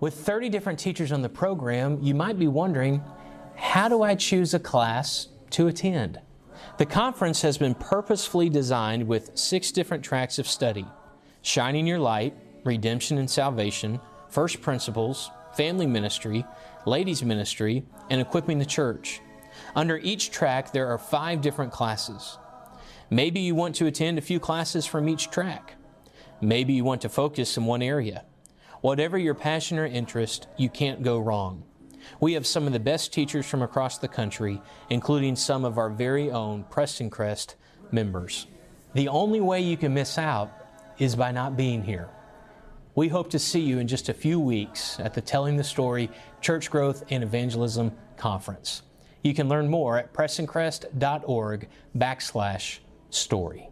With 30 different teachers on the program, you might be wondering how do I choose a class to attend? The conference has been purposefully designed with six different tracks of study Shining Your Light, Redemption and Salvation, First Principles, Family Ministry, Ladies Ministry, and Equipping the Church. Under each track, there are five different classes. Maybe you want to attend a few classes from each track. Maybe you want to focus in one area. Whatever your passion or interest, you can't go wrong. We have some of the best teachers from across the country, including some of our very own Prestoncrest members. The only way you can miss out is by not being here. We hope to see you in just a few weeks at the Telling the Story Church Growth and Evangelism Conference. You can learn more at prestoncrest.org backslash story.